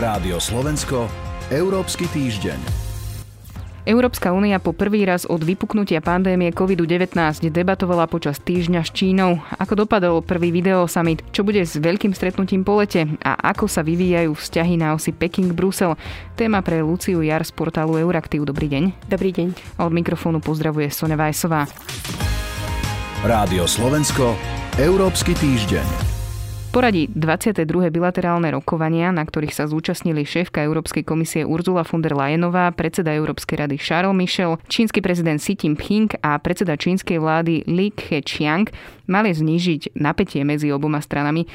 Rádio Slovensko, Európsky týždeň. Európska únia po prvý raz od vypuknutia pandémie COVID-19 debatovala počas týždňa s Čínou. Ako dopadol prvý video summit, čo bude s veľkým stretnutím po lete a ako sa vyvíjajú vzťahy na osi Peking-Brusel. Téma pre Luciu Jar z portálu Euraktiv. Dobrý deň. Dobrý deň. Od mikrofónu pozdravuje Sonja Vajsová. Rádio Slovensko, Európsky týždeň poradí 22. bilaterálne rokovania, na ktorých sa zúčastnili šéfka Európskej komisie Urzula von der Leyenová, predseda Európskej rady Charles Michel, čínsky prezident Xi Jinping a predseda čínskej vlády Li Keqiang mali znížiť napätie medzi oboma stranami.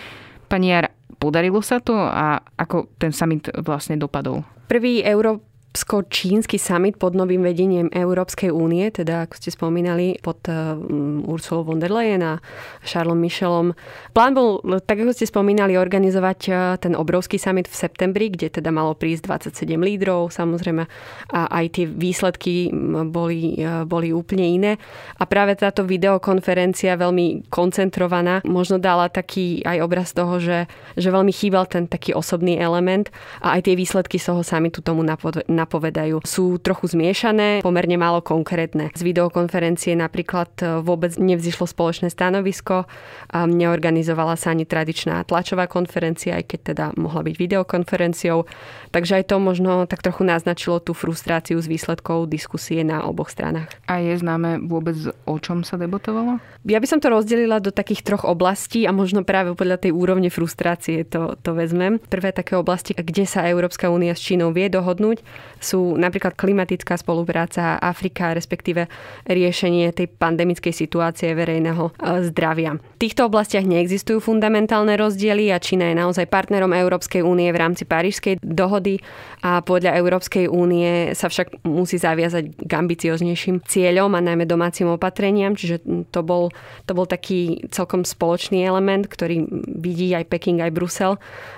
Pani Jar, podarilo sa to a ako ten summit vlastne dopadol? Prvý Euró- Európsko-čínsky summit pod novým vedením Európskej únie, teda ako ste spomínali, pod um, Ursulou von der Leyen a Charlesom Michelom. Plán bol, tak ako ste spomínali, organizovať uh, ten obrovský summit v septembri, kde teda malo prísť 27 lídrov, samozrejme, a aj tie výsledky boli, uh, boli úplne iné. A práve táto videokonferencia veľmi koncentrovaná možno dala taký aj obraz toho, že, že veľmi chýbal ten taký osobný element a aj tie výsledky z toho summitu tomu napod- napovedajú. Sú trochu zmiešané, pomerne málo konkrétne. Z videokonferencie napríklad e, vôbec nevzýšlo spoločné stanovisko, neorganizovala sa ani tradičná tlačová konferencia, aj keď teda mohla byť videokonferenciou. Takže aj to možno tak trochu naznačilo tú frustráciu z výsledkov diskusie na oboch stranách. A je známe vôbec, o čom sa debatovalo? Ja by som to rozdelila do takých troch oblastí a možno práve podľa tej úrovne frustrácie to, to vezmem. Prvé také oblasti, kde sa Európska únia s Čínou vie dohodnúť, sú napríklad klimatická spolupráca Afrika, respektíve riešenie tej pandemickej situácie verejného e, zdravia. V týchto oblastiach neexistujú fundamentálne rozdiely a Čína je naozaj partnerom Európskej únie v rámci Parížskej dohody a podľa Európskej únie sa však musí zaviazať k ambicioznejším cieľom a najmä domácim opatreniam, čiže to bol, to bol taký celkom spoločný element, ktorý vidí aj Peking, aj Brusel.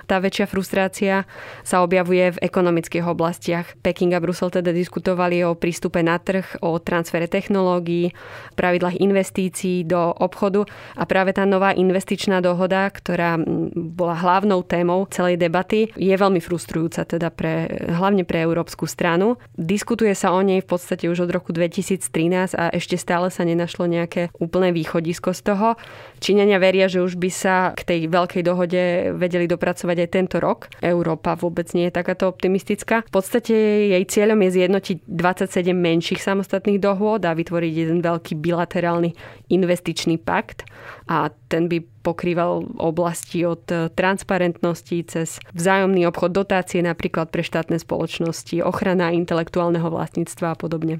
Tá väčšia frustrácia sa objavuje v ekonomických oblastiach. Peking a Brusel teda diskutovali o prístupe na trh, o transfere technológií, pravidlách investícií do obchodu a práve tá nová investičná dohoda, ktorá bola hlavnou témou celej debaty, je veľmi frustrujúca teda pre, hlavne pre európsku stranu. Diskutuje sa o nej v podstate už od roku 2013 a ešte stále sa nenašlo nejaké úplné východisko z toho. Číňania veria, že už by sa k tej veľkej dohode vedeli dopracovať aj tento rok. Európa vôbec nie je takáto optimistická. V podstate jej cieľom je zjednotiť 27 menších samostatných dohôd a vytvoriť jeden veľký bilaterálny investičný pakt a ten by pokrýval oblasti od transparentnosti cez vzájomný obchod, dotácie napríklad pre štátne spoločnosti, ochrana intelektuálneho vlastníctva a podobne.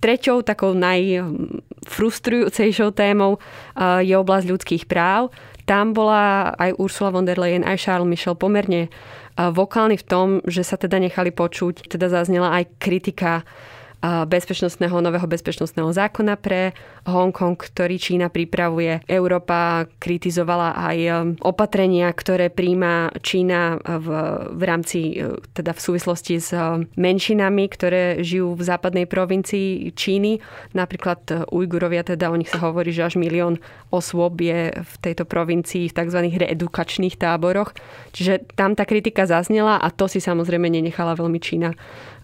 Treťou takou najfrustrujúcejšou témou je oblasť ľudských práv. Tam bola aj Ursula von der Leyen, aj Charles Michel pomerne vokálny v tom, že sa teda nechali počuť, teda zaznela aj kritika bezpečnostného, nového bezpečnostného zákona pre Hongkong, ktorý Čína pripravuje. Európa kritizovala aj um, opatrenia, ktoré príjma Čína v, v rámci, uh, teda v súvislosti s um, menšinami, ktoré žijú v západnej provincii Číny. Napríklad Ujgurovia, teda o nich sa hovorí, že až milión osôb je v tejto provincii v tzv. reedukačných táboroch. Čiže tam tá kritika zaznela a to si samozrejme nenechala veľmi Čína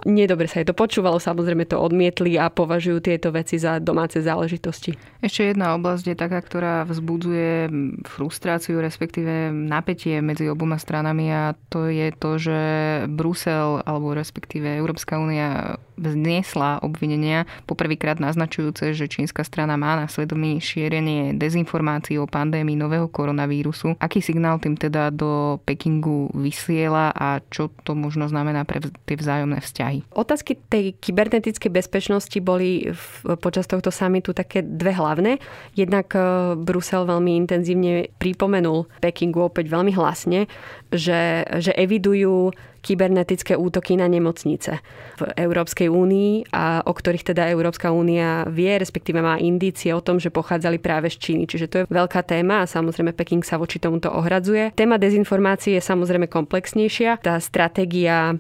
Nedobre sa je to počúvalo, samozrejme to odmietli a považujú tieto veci za domáce záležitosti. Ešte jedna oblasť je taká, ktorá vzbudzuje frustráciu, respektíve napätie medzi oboma stranami a to je to, že Brusel alebo respektíve Európska únia vzniesla obvinenia, poprvýkrát naznačujúce, že čínska strana má na svedomí šírenie dezinformácií o pandémii nového koronavírusu. Aký signál tým teda do Pekingu vysiela a čo to možno znamená pre tie vzájomné vzťahy? Otázky tej kybernetickej bezpečnosti boli v, počas tohto samitu také dve hlavné. Jednak e, Brusel veľmi intenzívne pripomenul Pekingu opäť veľmi hlasne, že, že evidujú kybernetické útoky na nemocnice v Európskej únii, a o ktorých teda Európska únia vie, respektíve má indície o tom, že pochádzali práve z Číny. Čiže to je veľká téma a samozrejme Peking sa voči tomuto ohradzuje. Téma dezinformácií je samozrejme komplexnejšia. Tá stratégia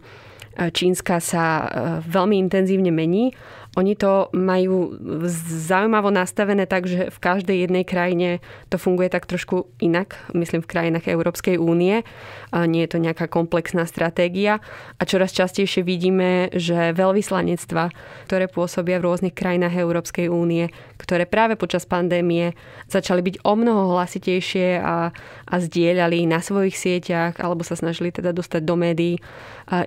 čínska sa e, veľmi intenzívne mení Oni to majú zaujímavo nastavené tak, že v každej jednej krajine to funguje tak trošku inak, myslím v krajinách Európskej únie. Nie je to nejaká komplexná stratégia a čoraz častejšie vidíme, že veľvyslanectva, ktoré pôsobia v rôznych krajinách Európskej únie, ktoré práve počas pandémie začali byť o mnoho hlasitejšie a, a zdieľali na svojich sieťach alebo sa snažili teda dostať do médií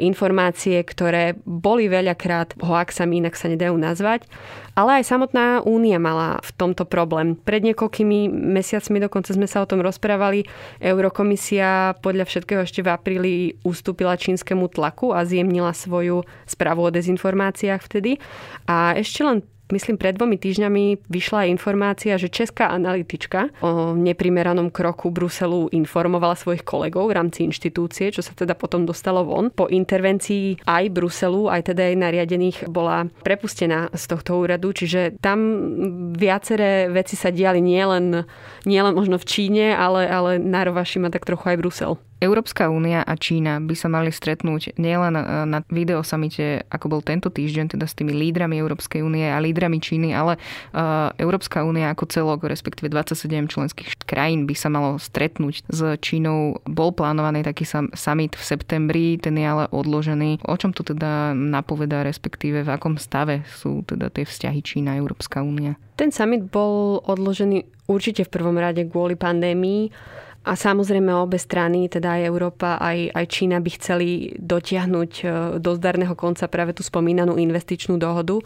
informácie, ktoré boli veľakrát hoaxami, inak sa nedajú nazvať. Ale aj samotná únia mala v tomto problém. Pred niekoľkými mesiacmi dokonca sme sa o tom rozprávali. Eurokomisia podľa všetkého ešte v apríli ustúpila čínskemu tlaku a zjemnila svoju správu o dezinformáciách vtedy. A ešte len myslím, pred dvomi týždňami vyšla informácia, že česká analytička o neprimeranom kroku Bruselu informovala svojich kolegov v rámci inštitúcie, čo sa teda potom dostalo von. Po intervencii aj Bruselu, aj teda aj nariadených bola prepustená z tohto úradu, čiže tam viaceré veci sa diali nielen, nielen možno v Číne, ale, ale nárovaši ma tak trochu aj Brusel. Európska únia a Čína by sa mali stretnúť nielen e, na videosamite, ako bol tento týždeň, teda s tými lídrami Európskej únie a lídrami Číny, ale e, Európska únia ako celok, respektíve 27 členských krajín by sa malo stretnúť s Čínou. Bol plánovaný taký summit v septembri, ten je ale odložený. O čom to teda napovedá, respektíve v akom stave sú teda tie vzťahy Čína-Európska únia? Ten summit bol odložený určite v prvom rade kvôli pandémii a samozrejme obe strany, teda aj Európa, aj, aj Čína by chceli dotiahnuť e, do zdarného konca práve tú spomínanú investičnú dohodu.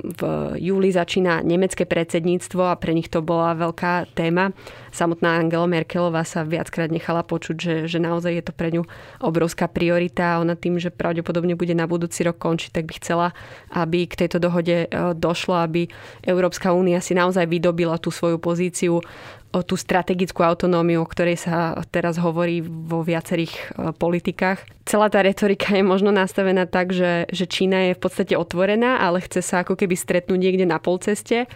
V júli začína nemecké predsedníctvo a pre nich to bola veľká téma. Samotná Angela Merkelová sa viackrát nechala počuť, že, že naozaj je to pre ňu obrovská priorita a ona tým, že pravdepodobne bude na budúci rok končiť, tak by chcela, aby k tejto dohode e, došlo, aby Európska únia si naozaj vydobila tú svoju pozíciu o tú strategickú autonómiu, o ktorej sa teraz hovorí vo viacerých e, politikách. Celá tá retorika je možno nastavená tak, že, že Čína je v podstate otvorená, ale chce sa ako keby stretnúť niekde na polceste,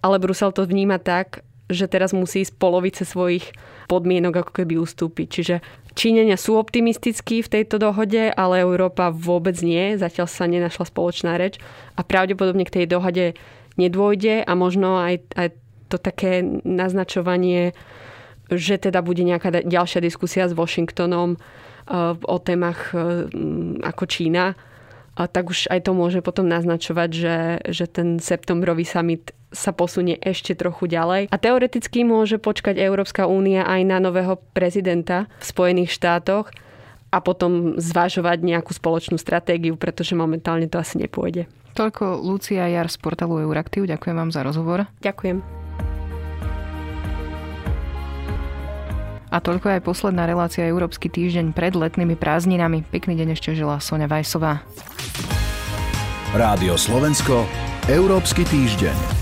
ale Brusel to vníma tak, že teraz musí z polovice svojich podmienok ako keby ustúpiť. Čiže Číňania sú optimistickí v tejto dohode, ale Európa vôbec nie. Zatiaľ sa nenašla spoločná reč a pravdepodobne k tej dohode nedôjde a možno aj, aj to také naznačovanie, že teda bude nejaká ďalšia diskusia s Washingtonom uh, o témach uh, ako Čína, tak už aj to môže potom naznačovať, že, že ten septembrový summit sa posunie ešte trochu ďalej. A teoreticky môže počkať Európska únia aj na nového prezidenta v Spojených štátoch a potom zvažovať nejakú spoločnú stratégiu, pretože momentálne to asi nepôjde. Toľko Lucia Jar z portálu Euraktiv. Ďakujem vám za rozhovor. Ďakujem. A toľko aj posledná relácia Európsky týždeň pred letnými prázdninami. Pekný deň ešte žila Sonja Vajsová. Rádio Slovensko, Európsky týždeň.